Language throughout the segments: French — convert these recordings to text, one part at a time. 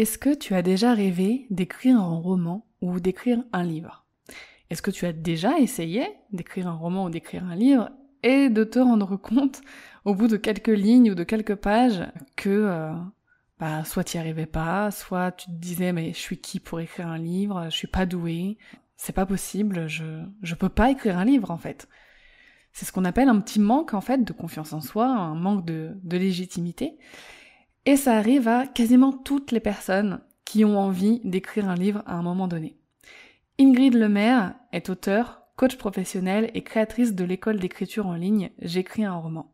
Est-ce que tu as déjà rêvé d'écrire un roman ou d'écrire un livre? Est-ce que tu as déjà essayé d'écrire un roman ou d'écrire un livre et de te rendre compte au bout de quelques lignes ou de quelques pages que euh, bah, soit tu n'y arrivais pas, soit tu te disais mais je suis qui pour écrire un livre, je suis pas douée, c'est pas possible, je je peux pas écrire un livre en fait. C'est ce qu'on appelle un petit manque en fait de confiance en soi, un manque de légitimité. Et ça arrive à quasiment toutes les personnes qui ont envie d'écrire un livre à un moment donné. Ingrid Lemaire est auteure, coach professionnelle et créatrice de l'école d'écriture en ligne J'écris un roman.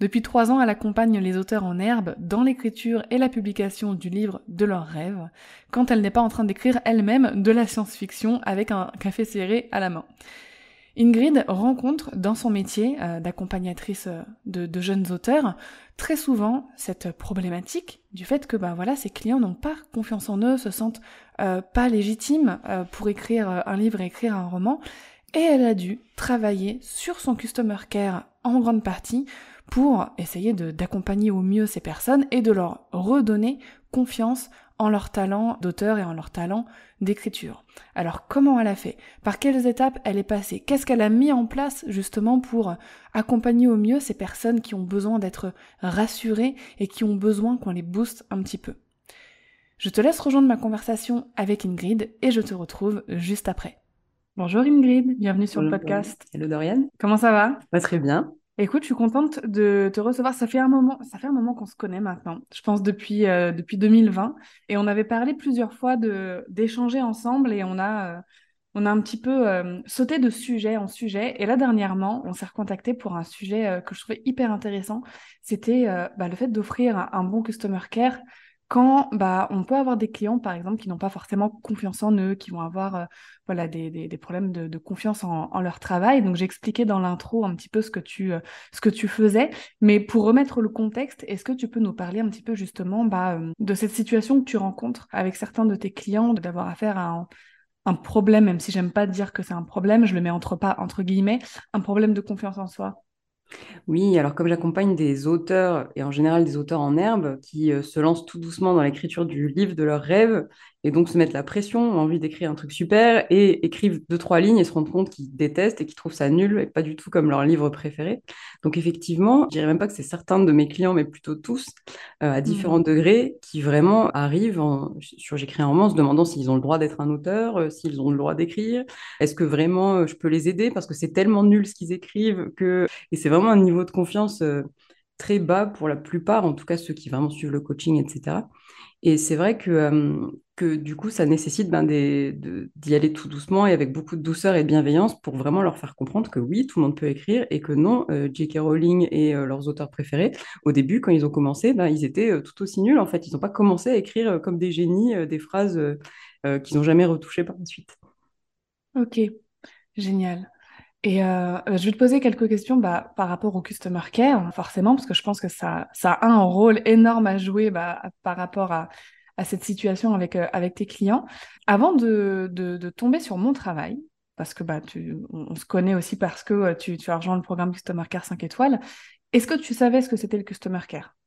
Depuis trois ans, elle accompagne les auteurs en herbe dans l'écriture et la publication du livre de leurs rêves, quand elle n'est pas en train d'écrire elle-même de la science-fiction avec un café serré à la main. Ingrid rencontre dans son métier euh, d'accompagnatrice euh, de, jeunes auteurs très souvent cette problématique du fait que ben voilà ses clients n'ont pas confiance en eux, se sentent euh, pas légitimes pour écrire un livre écrire un roman. Et elle a dû travailler sur son customer care en grande partie pour essayer d'accompagner au mieux ces personnes et de leur redonner confiance en leur talent d'auteur et en leur talent d'écriture. Alors comment elle a fait? Par quelles étapes elle est passée? Qu'est-ce qu'elle a mis en place justement pour accompagner au mieux ces personnes qui ont besoin d'être rassurées et qui ont besoin qu'on les booste un petit peu? Je te laisse rejoindre ma conversation avec Ingrid et je te retrouve juste après. Bonjour Ingrid, bienvenue sur le podcast. Hello Dorian. Comment ça va? Pas Très bien. Écoute, je suis contente de te recevoir. Ça fait un moment, ça fait un moment qu'on se connaît maintenant. Je pense depuis euh, depuis 2020 et on avait parlé plusieurs fois d'échanger ensemble et on a euh, on a un petit peu euh, sauté de sujet en sujet. Et là dernièrement, on s'est recontacté pour un sujet que je trouvais hyper intéressant. C'était bah, le fait d'offrir un, bon customer care quand bah, on peut avoir des clients, par exemple, qui n'ont pas forcément confiance en eux, qui vont avoir euh, voilà, des, problèmes de, confiance en, leur travail. Donc, j'expliquais dans l'intro un petit peu ce que, tu, euh, ce que tu faisais. Mais pour remettre le contexte, est-ce que tu peux nous parler un petit peu justement bah, euh, de cette situation que tu rencontres avec certains de tes clients, d'avoir affaire à un problème, même si j'aime pas dire que c'est un problème, je le mets entre, pas, entre guillemets, un problème de confiance en soi? Oui, alors comme j'accompagne des auteurs, et en général des auteurs en herbe, qui euh, se lancent tout doucement dans l'écriture du livre de leurs rêves, et donc se mettent la pression, ont envie d'écrire un truc super, et écrivent deux, trois lignes et se rendent compte qu'ils détestent et qu'ils trouvent ça nul, et pas du tout comme leur livre préféré. Donc effectivement, je dirais même pas que c'est certains de mes clients, mais plutôt tous, euh, à différents mmh. degrés, qui vraiment arrivent sur J'écris un roman en se demandant s'ils ont le droit d'être un auteur, euh, s'ils ont le droit d'écrire, est-ce que vraiment je peux les aider, parce que c'est tellement nul ce qu'ils écrivent, que... et c'est vraiment un niveau de confiance euh, très bas pour la plupart, en tout cas ceux qui vraiment suivent le coaching, etc. Et c'est vrai que, que du coup, ça nécessite ben, d'y aller tout doucement et avec beaucoup de douceur et de bienveillance pour vraiment leur faire comprendre que oui, tout le monde peut écrire et que non, J.K. Rowling et leurs auteurs préférés, au début, quand ils ont commencé, ben, ils étaient tout aussi nuls. En fait, ils n'ont pas commencé à écrire comme des génies des phrases qu'ils n'ont jamais retouchées par la suite. Ok, génial. Et euh, je vais te poser quelques questions bah, par rapport au customer care, forcément, parce que je pense que ça, a un rôle énorme à jouer bah, par rapport à, cette situation avec, euh, tes clients. Avant de, tomber sur mon travail, parce que bah, on, se connaît aussi parce que euh, tu, tu as rejoint le programme Customer Care 5 étoiles, est-ce que tu savais ce que c'était le Customer Care?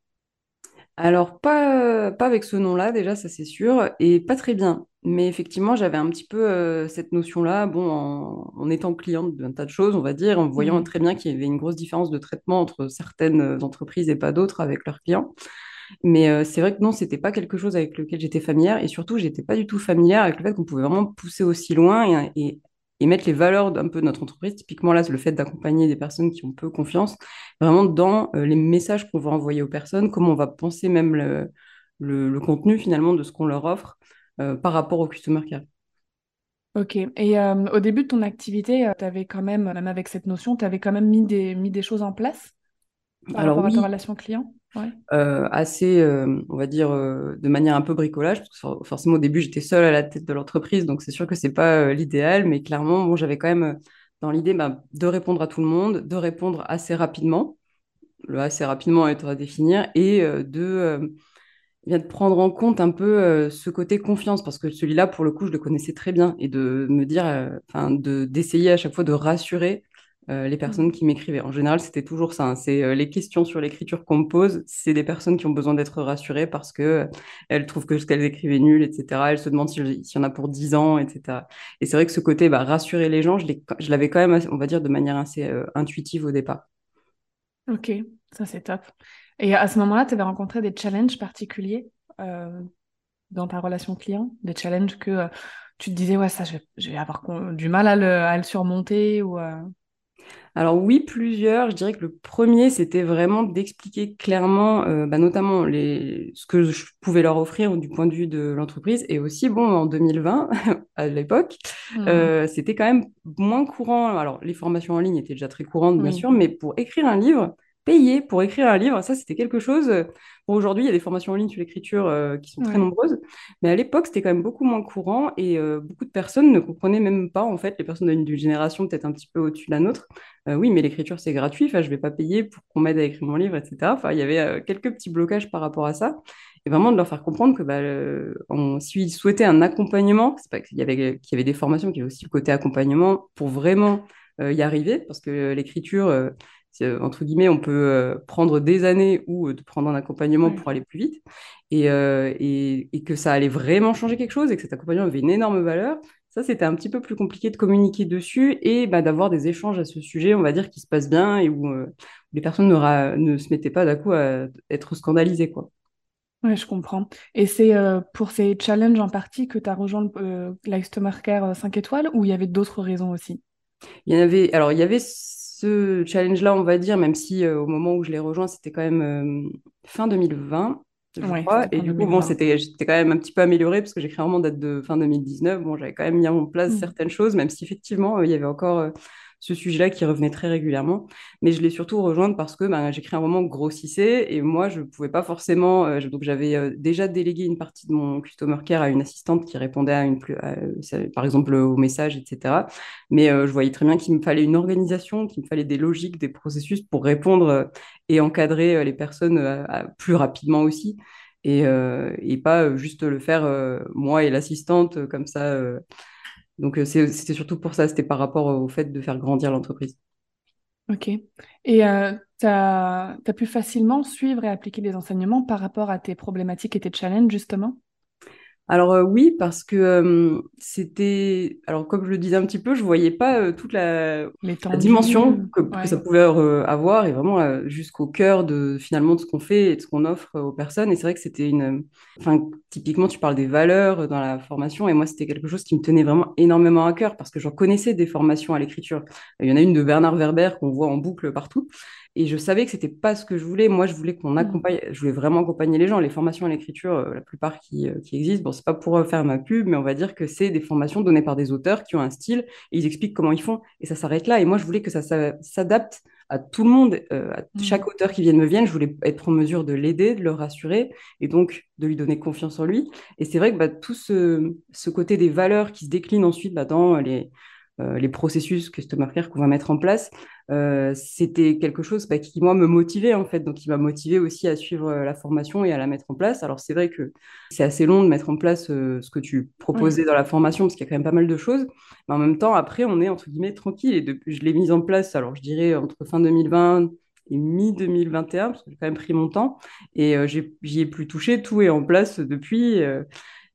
Alors, pas, pas avec ce nom-là, déjà, ça c'est sûr, et pas très bien. Mais effectivement, j'avais un petit peu euh, cette notion-là, bon, en, étant cliente d'un tas de choses, on va dire, en voyant mmh. très bien qu'il y avait une grosse différence de traitement entre certaines euh, entreprises et pas d'autres avec leurs clients. Mais euh, c'est vrai que non, c'était pas quelque chose avec lequel j'étais familière, et surtout, j'étais pas du tout familière avec le fait qu'on pouvait vraiment pousser aussi loin et, et mettre les valeurs d'un peu de notre entreprise. Typiquement, là, c'est le fait d'accompagner des personnes qui ont peu confiance, vraiment dans euh, les messages qu'on va envoyer aux personnes, comment on va penser même le, le, contenu finalement de ce qu'on leur offre euh, par rapport au customer care. Ok. Et euh, au début de ton activité, tu avais quand même, même avec cette notion, tu avais quand même mis des, mis des choses en place par Alors rapport à ta relation client? Ouais. euh, assez, euh, on va dire, euh, de manière un peu bricolage, parce que for- forcément au début j'étais seule à la tête de l'entreprise, donc c'est sûr que c'est pas l'idéal, mais clairement, bon, j'avais quand même dans l'idée bah, de répondre à tout le monde, de répondre assez rapidement, le assez rapidement être à définir, et de, prendre en compte un peu ce côté confiance, parce que celui-là, pour le coup, je le connaissais très bien, et de me dire, enfin, de d'essayer à chaque fois de rassurer euh, les personnes Mhm. qui m'écrivaient. En général, c'était toujours ça. hein. C'est euh, les questions sur l'écriture qu'on me pose, c'est des personnes qui ont besoin d'être rassurées parce que euh, elles trouvent que ce qu'elles écrivaient nul, etc. Elles se demandent s'il y en a pour 10 ans, etc. Et c'est vrai que ce côté, bah, rassurer les gens, je l'avais quand même, on va dire, de manière assez intuitive au départ. Ok, ça c'est top. Et à ce moment-là, tu avais rencontré des challenges particuliers dans ta relation client? Des challenges que tu te disais, ouais, ça, je vais, je vais avoir du mal à le, à le surmonter ou Alors oui, plusieurs. Je dirais que le premier, c'était vraiment d'expliquer clairement, euh, bah, notamment les... ce que je pouvais leur offrir du point de vue de l'entreprise. Et aussi, bon, en 2020, à l'époque, Mhm. euh, c'était quand même moins courant. Alors, les formations en ligne étaient déjà très courantes, bien Oui, sûr, mais pour écrire un livre, payer pour écrire un livre, ça, c'était quelque chose. euh, Bon, aujourd'hui, il y a des formations en ligne sur l'écriture euh, qui sont très nombreuses, mais à l'époque, c'était quand même beaucoup moins courant et euh, beaucoup de personnes ne comprenaient même pas, en fait, les personnes d'une génération peut-être un petit peu au-dessus de la nôtre euh, oui, mais l'écriture, c'est gratuit, enfin, je vais pas payer pour qu'on m'aide à écrire mon livre, etc. Enfin, il y avait quelques petits blocages par rapport à ça. Et vraiment de leur faire comprendre que bah, le- on- s'ils souhaitaient un accompagnement, c'est pas qu'il y avait, qu'il y avait des formations, qu'il y avait aussi le côté accompagnement pour vraiment y arriver, parce que l'écriture, entre guillemets, on peut euh, prendre des années ou euh, de prendre un accompagnement ouais. pour aller plus vite, et, euh, et, et que ça allait vraiment changer quelque chose et que cet accompagnement avait une énorme valeur. Ça, c'était un petit peu plus compliqué de communiquer dessus et bah, d'avoir des échanges à ce sujet, on va dire, qui se passent bien et où euh, les personnes ne, se mettaient pas d'un coup à être scandalisées, quoi. Ouais, je comprends. Et c'est euh, pour ces challenges en partie que tu as rejoint le, euh, Customer Care euh, 5 étoiles ou il y avait d'autres raisons aussi? Il y en avait, alors, il y avait ce challenge-là, on va dire, même si euh, au moment où je l'ai rejoint, c'était quand même euh, fin 2020, je Ouais, crois. Et du coup, bon, 2020. c'était, j'étais quand même un petit peu améliorée parce que j'écris vraiment date de fin 2019. Bon, j'avais quand même mis en place Mm. certaines choses, même si effectivement, euh, il y avait encore ce sujet-là qui revenait très régulièrement. Mais je l'ai surtout rejointe parce que ben, j'écris un roman grossissait et moi, je ne pouvais pas forcément. euh, donc, j'avais euh, déjà délégué une partie de mon customer care à une assistante qui répondait par exemple, aux messages, etc. Mais euh, je voyais très bien qu'il me fallait une organisation, qu'il me fallait des logiques, des processus pour répondre et encadrer les personnes plus rapidement aussi. Et, pas juste le faire moi et l'assistante comme ça. Donc euh, c'était surtout pour ça, c'était par rapport au fait de faire grandir l'entreprise. Ok. Et euh, tu as, pu facilement suivre et appliquer les enseignements par rapport à tes problématiques et tes challenges, justement? Alors euh, oui, parce que euh, c'était... Alors comme je le disais un petit peu, je voyais pas euh, toute la, la dimension que, que ça pouvait avoir et vraiment jusqu'au cœur de finalement de ce qu'on fait et de ce qu'on offre aux personnes. Et c'est vrai que c'était une... Enfin, typiquement, tu parles des valeurs dans la formation et moi, c'était quelque chose qui me tenait vraiment énormément à cœur parce que j'en connaissais des formations à l'écriture. Il y en a une de Bernard Werber qu'on voit en boucle partout. Et je savais que c'était pas ce que je voulais. Moi, je voulais qu'on Mm. accompagne, je voulais vraiment accompagner les gens. Les formations à l'écriture, euh, la plupart qui, euh, qui existent, bon, c'est pas pour euh, faire ma pub, mais on va dire que c'est des formations données par des auteurs qui ont un style et ils expliquent comment ils font. Et ça s'arrête là. Et moi, je voulais que ça, ça s'adapte à tout le monde, euh, à Mm. chaque auteur qui vienne me vienne. Je voulais être en mesure de l'aider, de le rassurer et donc de lui donner confiance en lui. Et c'est vrai que bah, tout ce, ce côté des valeurs qui se déclinent ensuite bah, dans les, les processus Customer Care qu'on va mettre en place, euh, c'était quelque chose bah, qui, moi, me motivait, en fait. Donc, il m'a motivé aussi à suivre euh, la formation et à la mettre en place. Alors, c'est vrai que c'est assez long de mettre en place euh, ce que tu Oui. proposais dans la formation, parce qu'il y a quand même pas mal de choses. Mais en même temps, après, on est, entre guillemets, tranquille. Et depuis, je l'ai mise en place, alors, je dirais, entre fin 2020 et mi-2021, parce que j'ai quand même pris mon temps. Et euh, j'y ai plus touché. Tout est en place depuis.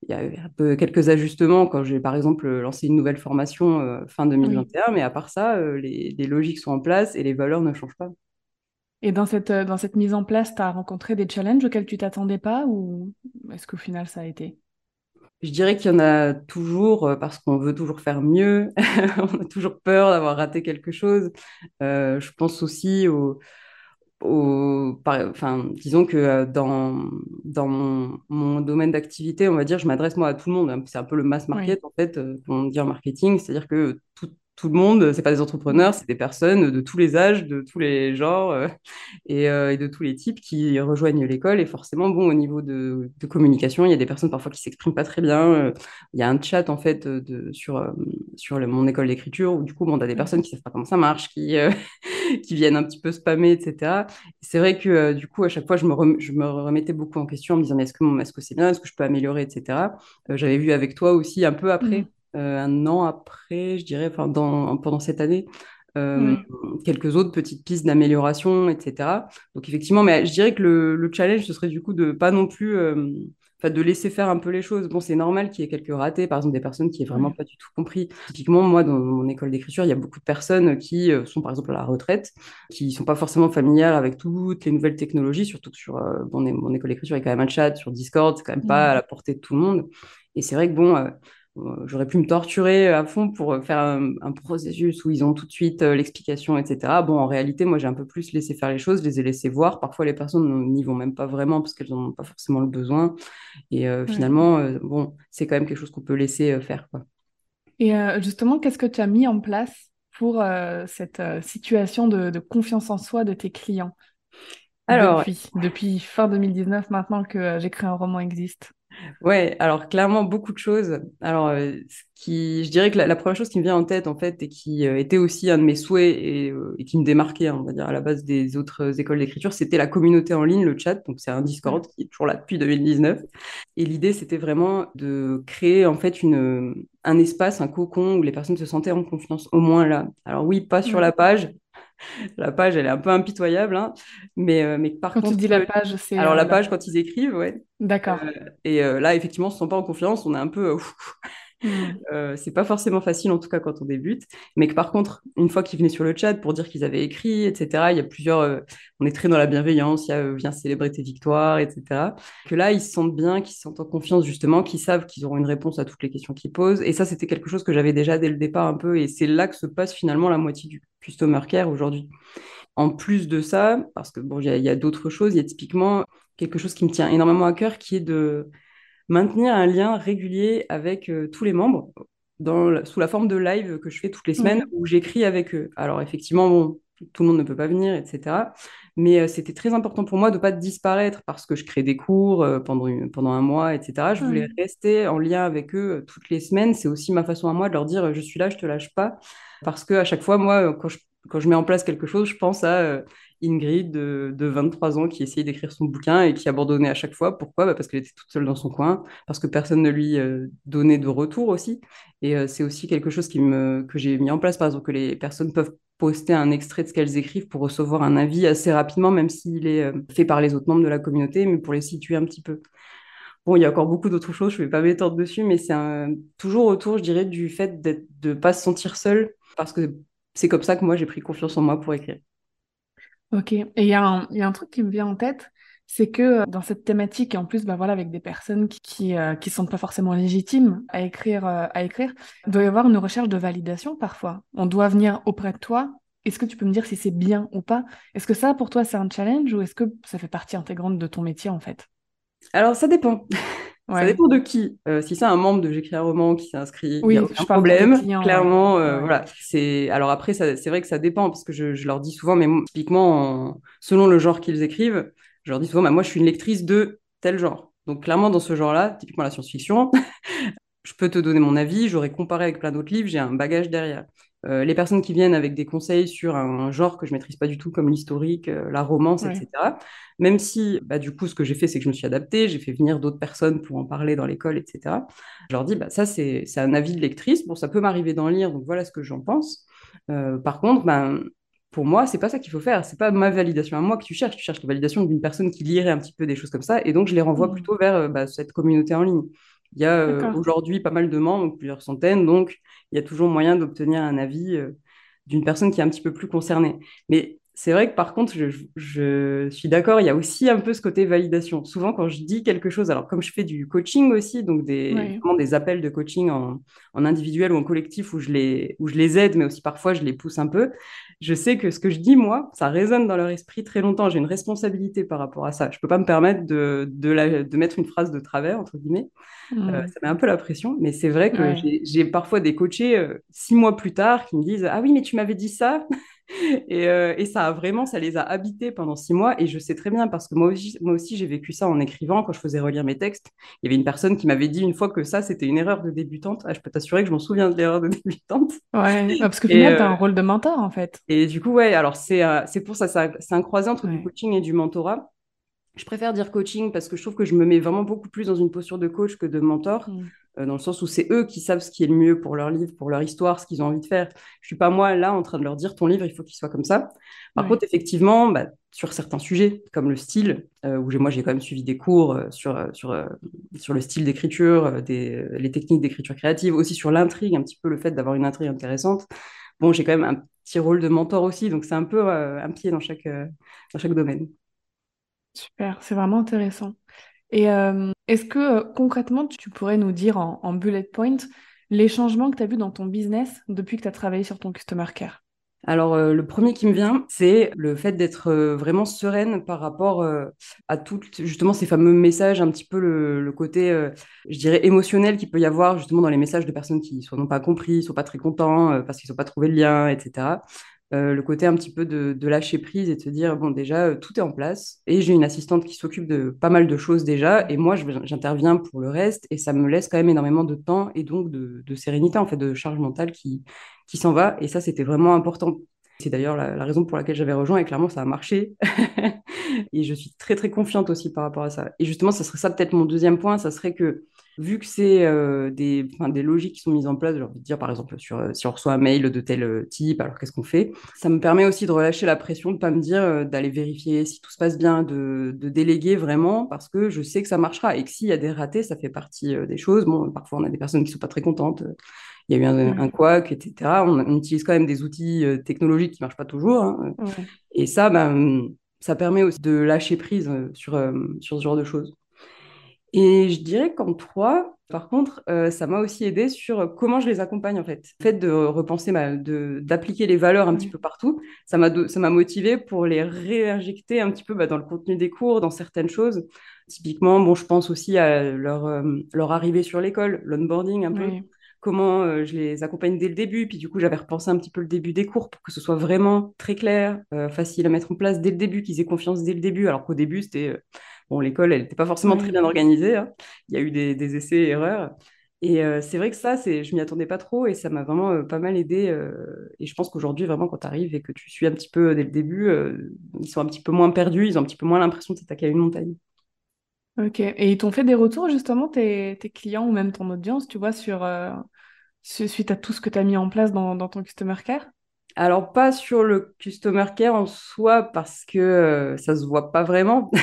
Il y a eu un peu quelques ajustements quand j'ai, par exemple, lancé une nouvelle formation euh, fin Oui. 2021, mais à part ça, euh, les, les logiques sont en place et les valeurs ne changent pas. Et dans cette, euh, dans cette mise en place, tu as rencontré des challenges auxquels tu t'attendais pas ou est-ce qu'au final ça a été? Je dirais qu'il y en a toujours parce qu'on veut toujours faire mieux, on a toujours peur d'avoir raté quelque chose. Je pense aussi au, au- par- enfin, disons que euh, dans, dans mon, mon domaine d'activité, on va dire, je m'adresse moi à tout le monde. hein. C'est un peu le mass Oui. market, en fait, euh, on dit en marketing, c'est-à-dire que tout, tout le monde, c'est pas des entrepreneurs, c'est des personnes de tous les âges, de tous les genres euh, et, euh, et, de tous les types qui rejoignent l'école. Et forcément, bon, au niveau de, de communication, il y a des personnes parfois qui s'expriment pas très bien. Il y a un chat en fait de, sur, sur le, mon école d'écriture où du coup, bon, on a des personnes qui savent pas comment ça marche, qui, qui viennent un petit peu spammer, etc. C'est vrai que du coup, à chaque fois, je me, je me remettais beaucoup en question en me disant, est-ce que est-ce que c'est bien, est-ce que je peux améliorer, etc. J'avais vu avec toi aussi un peu après. Mmh. Euh, un an après, je dirais, enfin, dans, pendant cette année, euh, quelques autres petites pistes d'amélioration, etc. Donc effectivement, mais je dirais que le, le, challenge, ce serait du coup de pas non plus, euh, enfin de laisser faire un peu les choses. Bon, c'est normal qu'il y ait quelques ratés, par exemple des personnes qui n'aient vraiment pas du tout compris. Typiquement, moi, dans mon école d'écriture, il y a beaucoup de personnes qui sont par exemple à la retraite, qui sont pas forcément familières avec toutes les nouvelles technologies, surtout que sur bon, mon école d'écriture, il y a quand même un chat sur Discord, c'est quand même pas à la portée de tout le monde. Et c'est vrai que bon euh, j'aurais pu me torturer à fond pour faire un, processus où ils ont tout de suite euh, l'explication, etc. Bon, en réalité, moi, j'ai un peu plus laissé faire les choses, les ai laissés voir. Parfois, les personnes n'y vont même pas vraiment parce qu'elles n'en ont pas forcément le besoin. Et euh, finalement, bon, c'est quand même quelque chose qu'on peut laisser faire. Quoi. Et justement, qu'est-ce que tu as mis en place pour cette situation de, de, confiance en soi de tes clients Alors, depuis, depuis fin 2019, maintenant que j'écris un roman existe? Ouais, alors clairement beaucoup de choses. Alors, euh, ce qui, je dirais que la, première chose qui me vient en tête en fait et qui euh, était aussi un de mes souhaits et, euh, et qui me démarquait, hein, on va dire à la base des autres écoles d'écriture, c'était la communauté en ligne, le chat. Donc c'est un Discord qui est toujours là depuis 2019. Et l'idée c'était vraiment de créer en fait une un espace, un cocon où les personnes se sentaient en confiance, au moins là. Alors oui, pas sur la page, la page, elle est un peu impitoyable, hein. mais, euh, mais par quand contre... tu dis la page, c'est... Alors, la euh, page, quand ils écrivent, ouais. D'accord. Euh, et là, effectivement, on se sent pas en confiance, on est un peu... Hmm. Euh, c'est pas forcément facile, en tout cas quand on débute, mais que par contre, une fois qu'ils venaient sur le chat pour dire qu'ils avaient écrit, etc., il y a plusieurs. on est très dans la bienveillance, il y a viens célébrer tes victoires, etc. Que là, ils se sentent bien, qu'ils se sentent en confiance, justement, qu'ils savent qu'ils auront une réponse à toutes les questions qu'ils posent. Et ça, c'était quelque chose que j'avais déjà dès le départ un peu, et c'est là que se passe finalement la moitié du customer care aujourd'hui. En plus de ça, parce que bon, il y a, a d'autres choses, il y a typiquement quelque chose qui me tient énormément à cœur, qui est de maintenir un lien régulier avec euh, tous les membres dans, sous la forme de live que je fais toutes les semaines où j'écris avec eux. Alors effectivement, bon, tout le monde ne peut pas venir, etc. Mais euh, c'était très important pour moi de ne pas disparaître parce que je crée des cours euh, pendant, pendant un mois, etc. Je voulais rester en lien avec eux toutes les semaines. C'est aussi ma façon à moi de leur dire je suis là, je te lâche pas. Parce que à chaque fois, moi, quand je, quand je mets en place quelque chose, je pense à Ingrid de, 23 ans qui essayait d'écrire son bouquin et qui abandonnait à chaque fois. Pourquoi? Bah, Parce qu'elle était toute seule dans son coin, parce que personne ne lui euh, donnait de retour aussi. Et euh, c'est aussi quelque chose qui me, que j'ai mis en place, par exemple, que les personnes peuvent poster un extrait de ce qu'elles écrivent pour recevoir un avis assez rapidement, même s'il est euh, fait par les autres membres de la communauté, mais pour les situer un petit peu. Bon, il y a encore beaucoup d'autres choses, je ne vais pas m'étendre dessus, mais c'est toujours autour, je dirais, du fait de ne pas se sentir seul, parce que c'est comme ça que moi, j'ai pris confiance en moi pour écrire. Ok, et il y, a un truc qui me vient en tête, c'est que euh, dans cette thématique, et en plus, bah voilà, avec des personnes qui qui, euh, sont pas forcément légitimes à écrire, euh, à écrire, il doit y avoir une recherche de validation parfois. On doit venir auprès de toi. Est-ce que tu peux me dire si c'est bien ou pas? Est-ce que ça, pour toi, c'est un challenge ou est-ce que ça fait partie intégrante de ton métier en fait? Alors, ça dépend. Ça dépend de qui. Euh, si c'est un membre de J'écris un roman qui s'est inscrit, il y a aucun problème. Clairement, euh, voilà. C'est alors après, c'est vrai que ça dépend parce que je, leur dis souvent, mais typiquement, selon le genre qu'ils écrivent, je leur dis souvent, bah, moi, je suis une lectrice de tel genre. Donc clairement, dans ce genre-là, typiquement la science-fiction, je peux te donner mon avis. J'aurais comparé avec plein d'autres livres. J'ai un bagage derrière. Euh, les personnes qui viennent avec des conseils sur un, genre que je maîtrise pas du tout, comme l'historique, euh, la romance, etc. Même si, bah, du coup, ce que j'ai fait, c'est que je me suis adaptée, j'ai fait venir d'autres personnes pour en parler dans l'école, etc. Je leur dis, bah, ça, c'est un avis de lectrice. Bon, ça peut m'arriver d'en lire, donc voilà ce que j'en pense. Euh, par contre, ben, pour moi, c'est pas ça qu'il faut faire. C'est pas ma validation à moi que tu cherches. Tu cherches la validation d'une personne qui lirait un petit peu des choses comme ça. Et donc, je les renvoie mmh. plutôt vers bah, cette communauté en ligne. Il y a euh, aujourd'hui pas mal de membres, plusieurs centaines, donc il y a toujours moyen d'obtenir un avis euh, d'une personne qui est un petit peu plus concernée. Mais c'est vrai que par contre, je, suis d'accord, il y a aussi un peu ce côté validation. Souvent, quand je dis quelque chose, alors comme je fais du coaching aussi, donc des, des appels de coaching en, individuel ou en collectif où je, les, où je les aide, mais aussi parfois je les pousse un peu, je sais que ce que je dis, moi, ça résonne dans leur esprit très longtemps. J'ai une responsabilité par rapport à ça. Je ne peux pas me permettre de, de, mettre une phrase de travers, entre guillemets. Euh, ça met un peu la pression, mais c'est vrai que j'ai parfois des coachés euh, six mois plus tard qui me disent Ah oui, mais tu m'avais dit ça Euh, et, ça a vraiment, ça les a habités pendant six mois. Et je sais très bien parce que moi aussi, moi aussi j'ai vécu ça en écrivant quand je faisais relire mes textes. Il y avait une personne qui m'avait dit une fois que ça, c'était une erreur de débutante. Ah, je peux t'assurer que je m'en souviens de l'erreur de débutante. Ouais, parce que finalement, tu as un euh, rôle de mentor en fait. Et du coup, ouais, alors c'est euh, pour ça, c'est un croisé entre du coaching et du mentorat. Je préfère dire coaching parce que je trouve que je me mets vraiment beaucoup plus dans une posture de coach que de mentor. Mmh. Euh, dans le sens où c'est eux qui savent ce qui est le mieux pour leur livre, pour leur histoire, ce qu'ils ont envie de faire. Je suis pas moi là en train de leur dire ton livre, il faut qu'il soit comme ça. Par contre, effectivement, bah, sur certains sujets, comme le style, euh, où moi j'ai quand même suivi des cours euh, sur, sur, sur le style d'écriture, les techniques d'écriture créative, aussi sur l'intrigue, un petit peu le fait d'avoir une intrigue intéressante. Bon, j'ai quand même un petit rôle de mentor aussi, donc c'est un peu un pied dans chaque, dans chaque domaine. Super, c'est vraiment intéressant. Et euh, est-ce que euh, concrètement, tu pourrais nous dire en, bullet point les changements que tu as vus dans ton business depuis que tu as travaillé sur ton Customer Care? Alors, euh, le premier qui me vient, c'est le fait d'être vraiment sereine par rapport à tout, justement, ces fameux messages, un petit peu le, côté, je dirais, émotionnel qu'il peut y avoir, justement, dans les messages de personnes qui ne sont pas compris, ne sont pas très contents parce qu'ils n'ont pas trouvé le lien, etc. Euh, le côté un petit peu de, lâcher prise et de se dire, bon, déjà, euh, tout est en place et j'ai une assistante qui s'occupe de pas mal de choses déjà et moi, j'interviens pour le reste et ça me laisse quand même énormément de temps et donc de, sérénité, en fait, de charge mentale qui, qui s'en va. Et ça, c'était vraiment important. C'est d'ailleurs la, raison pour laquelle j'avais rejoint et clairement, ça a marché. et je suis très, très confiante aussi par rapport à ça. Et justement, ça serait ça peut-être mon deuxième point, ça serait que vu que c'est euh, des, des logiques qui sont mises en place, j'ai envie de dire par exemple sur, euh, si on reçoit un mail de tel euh, type, alors qu'est-ce qu'on fait? Ça me permet aussi de relâcher la pression, de pas me dire d'aller vérifier si tout se passe bien, de, de, déléguer vraiment parce que je sais que ça marchera et que s'il y a des ratés, ça fait partie des choses. Bon, parfois on a des personnes qui sont pas très contentes. Il y a eu un, un couac, etc. On, utilise quand même des outils technologiques qui marchent pas toujours. Hein. Et ça, ben, ça permet aussi de lâcher prise sur, sur ce genre de choses. Et je dirais qu'en trois, par contre, euh, ça m'a aussi aidé sur comment je les accompagne en fait. Le fait de repenser, d'appliquer les valeurs un petit peu partout, ça m'a ça m'a motivé pour les réinjecter un petit peu bah, dans le contenu des cours, dans certaines choses. Typiquement, bon, je pense aussi à leur, euh, leur arrivée sur l'école, l'onboarding un peu. Comment euh, je les accompagne dès le début. Puis du coup, j'avais repensé un petit peu le début des cours pour que ce soit vraiment très clair, facile à mettre en place dès le début, qu'ils aient confiance dès le début. Alors qu'au début, c'était Bon, l'école, elle n'était pas forcément très bien organisée. Hein. Il y a eu des, essais et erreurs. Et euh, c'est vrai que ça, c'est, je m'y attendais pas trop et ça m'a vraiment euh, pas mal aidé. Euh, et je pense qu'aujourd'hui, vraiment, quand tu arrives et que tu suis un petit peu dès le début, ils sont un petit peu moins perdus, ils ont un petit peu moins l'impression de s'attaquer à une montagne. Ok. Et ils t'ont fait des retours, justement, tes, clients ou même ton audience, tu vois, sur, suite à tout ce que tu as mis en place dans, dans ton Customer Care? Alors, pas sur le customer care en soi, parce que euh, ça se voit pas vraiment.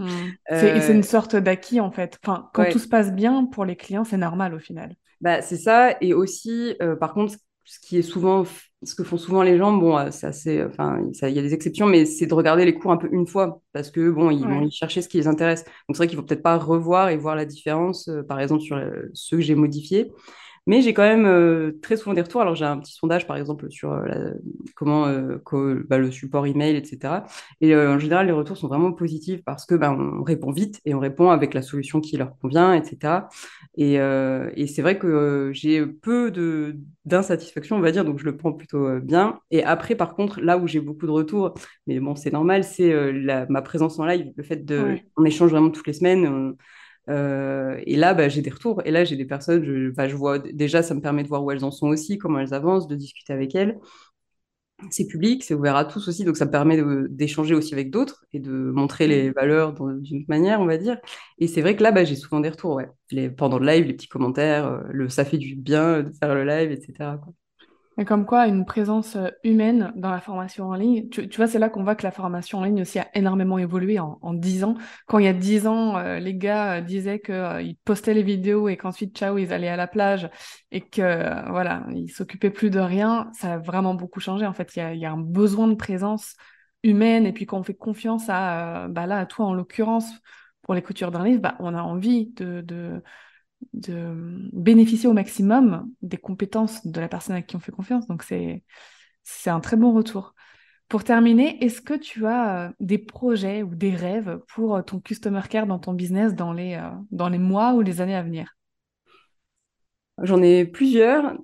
Hmm. C'est une sorte d'acquis, en fait. Enfin, quand tout se passe bien pour les clients, c'est normal au final. Bah, c'est ça. Et aussi, euh, par contre, ce qui est souvent, ce que font souvent les gens, bon, euh, c'est assez, enfin, il y a des exceptions, mais c'est de regarder les cours un peu une fois, parce que bon, ils vont y chercher ce qui les intéresse. Donc, c'est vrai qu'il faut peut-être pas revoir et voir la différence, par exemple, sur ceux que j'ai modifiés. Mais j'ai quand même euh, très souvent des retours. Alors, j'ai un petit sondage, par exemple, sur euh, comment euh, bah, le support email, etc. Et en général, les retours sont vraiment positifs parce que bah, on répond vite et on répond avec la solution qui leur convient, etc. Et, et c'est vrai que j'ai peu d'insatisfaction, on va dire, donc je le prends plutôt bien. Et après, par contre, là où j'ai beaucoup de retours, mais bon, c'est normal, c'est ma présence en live, le fait de, on échange vraiment toutes les semaines. Euh, et là, bah, j'ai des retours. Et là, j'ai des personnes, je, je vois déjà, ça me permet de voir où elles en sont aussi, comment elles avancent, de discuter avec elles. C'est public, c'est ouvert à tous aussi, donc ça me permet d'échanger aussi avec d'autres et de montrer les valeurs d'une autre manière, on va dire. Et c'est vrai que là, bah, j'ai souvent des retours, ouais. Les, pendant le live, les petits commentaires, euh, le ça fait du bien de faire le live, etc. Quoi. Et comme quoi, une présence euh, humaine dans la formation en ligne, tu, vois, c'est là qu'on voit que la formation en ligne aussi a énormément évolué en, en 10 ans. Quand il y a 10 ans, euh, les gars euh, disaient qu'ils postaient les vidéos et qu'ensuite, ciao, ils allaient à la plage et que, voilà, ils s'occupaient plus de rien, ça a vraiment beaucoup changé. En fait, il y a, un besoin de présence humaine et puis quand on fait confiance à, bah là, à toi en l'occurrence, pour l'écriture d'un livre, bah, on a envie de, de, de bénéficier au maximum des compétences de la personne à qui on fait confiance. Donc c'est c'est un très bon retour. Pour terminer, est-ce que tu as euh, des projets ou des rêves pour euh, ton customer care dans ton business dans les, euh, mois ou les années à venir? J'en ai plusieurs.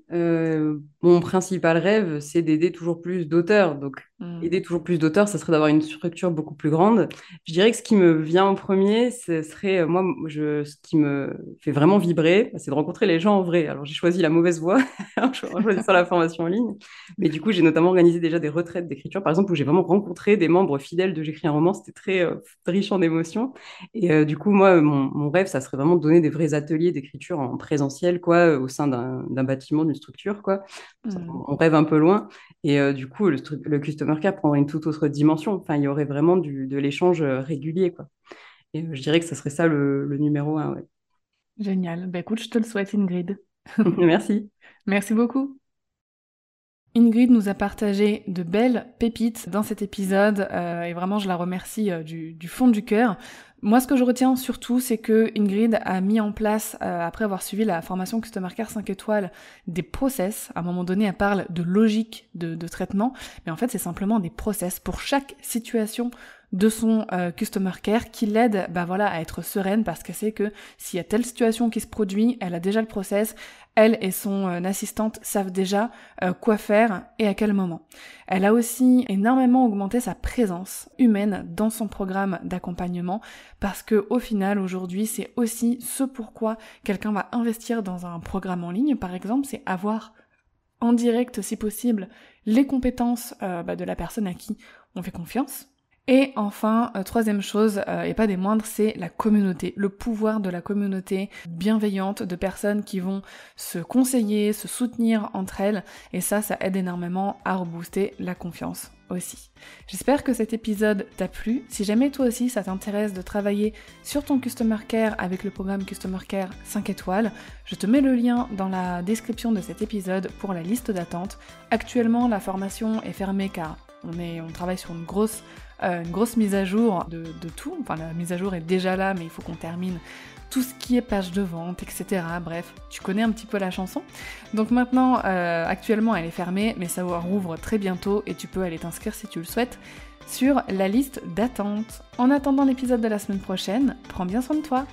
Mon principal rêve, c'est d'aider toujours plus d'auteurs. Donc, hmm. aider toujours plus d'auteurs, ça serait d'avoir une structure beaucoup plus grande. Je dirais que ce qui me vient en premier, ce serait, euh, moi, je, ce qui me fait vraiment vibrer, c'est de rencontrer les gens en vrai. Alors, j'ai choisi la mauvaise voie en choisissant la formation en ligne. Mais du coup, j'ai notamment organisé déjà des retraites d'écriture, par exemple, où j'ai vraiment rencontré des membres fidèles de J'écris un roman. C'était très euh, riche en émotions. Et du coup, moi, mon, mon, rêve, ça serait vraiment de donner des vrais ateliers d'écriture en présentiel, quoi, au sein d'un bâtiment, d'une structure, quoi. Hmm. On rêve un peu loin. Et euh, du coup, le, le, customer care prendrait une toute autre dimension. Enfin, il y aurait vraiment du, de l'échange euh, régulier, quoi. Et euh, je dirais que ce serait ça le, le numéro un, ouais. Génial. Ben, écoute, je te le souhaite, Ingrid. Merci. Merci beaucoup. Ingrid nous a partagé de belles pépites dans cet épisode euh, et vraiment je la remercie euh, du, fond du cœur. Moi ce que je retiens surtout c'est que Ingrid a mis en place, euh, après avoir suivi la formation Customer Care 5 étoiles, des process. À un moment donné elle parle de logique de, traitement, mais en fait c'est simplement des process pour chaque situation de son customer care qui l'aide bah voilà à être sereine parce qu'elle sait que s'il y a telle situation qui se produit, elle a déjà le process, elle et son euh, assistante savent déjà euh, quoi faire et à quel moment. Elle a aussi énormément augmenté sa présence humaine dans son programme d'accompagnement parce que au final aujourd'hui c'est aussi ce pourquoi quelqu'un va investir dans un programme en ligne par exemple, c'est avoir en direct si possible les compétences bah, de la personne à qui on fait confiance et enfin, euh, troisième chose, euh, et pas des moindres, c'est la communauté, le pouvoir de la communauté bienveillante, de personnes qui vont se conseiller, se soutenir entre elles, et ça, ça aide énormément à rebooster la confiance aussi. J'espère que cet épisode t'a plu. Si jamais toi aussi ça t'intéresse de travailler sur ton Customer Care avec le programme Customer Care 5 étoiles, je te mets le lien dans la description de cet épisode pour la liste d'attente. Actuellement, la formation est fermée car on, travaille sur une grosse euh, une grosse mise à jour de, tout. Enfin, la mise à jour est déjà là, mais il faut qu'on termine tout ce qui est page de vente, etc. Bref, tu connais un petit peu la chanson. Donc maintenant, euh, actuellement, elle est fermée, mais ça rouvre très bientôt et tu peux aller t'inscrire si tu le souhaites sur la liste d'attente. En attendant l'épisode de la semaine prochaine, prends bien soin de toi.